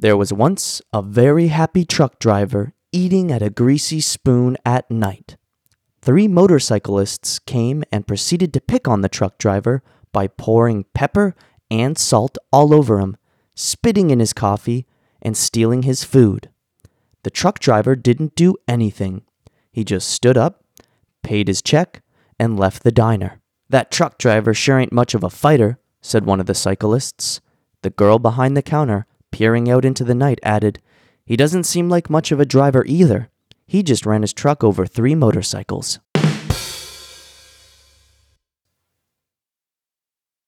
There was once a very happy truck driver eating at a greasy spoon at night. Three motorcyclists came and proceeded to pick on the truck driver by pouring pepper and salt all over him, spitting in his coffee, and stealing his food. The truck driver didn't do anything. He just stood up, paid his check, and left the diner. That truck driver sure ain't much of a fighter, said one of the cyclists. The girl behind the counter, peering out into the night, added, He doesn't seem like much of a driver either. He just ran his truck over three motorcycles.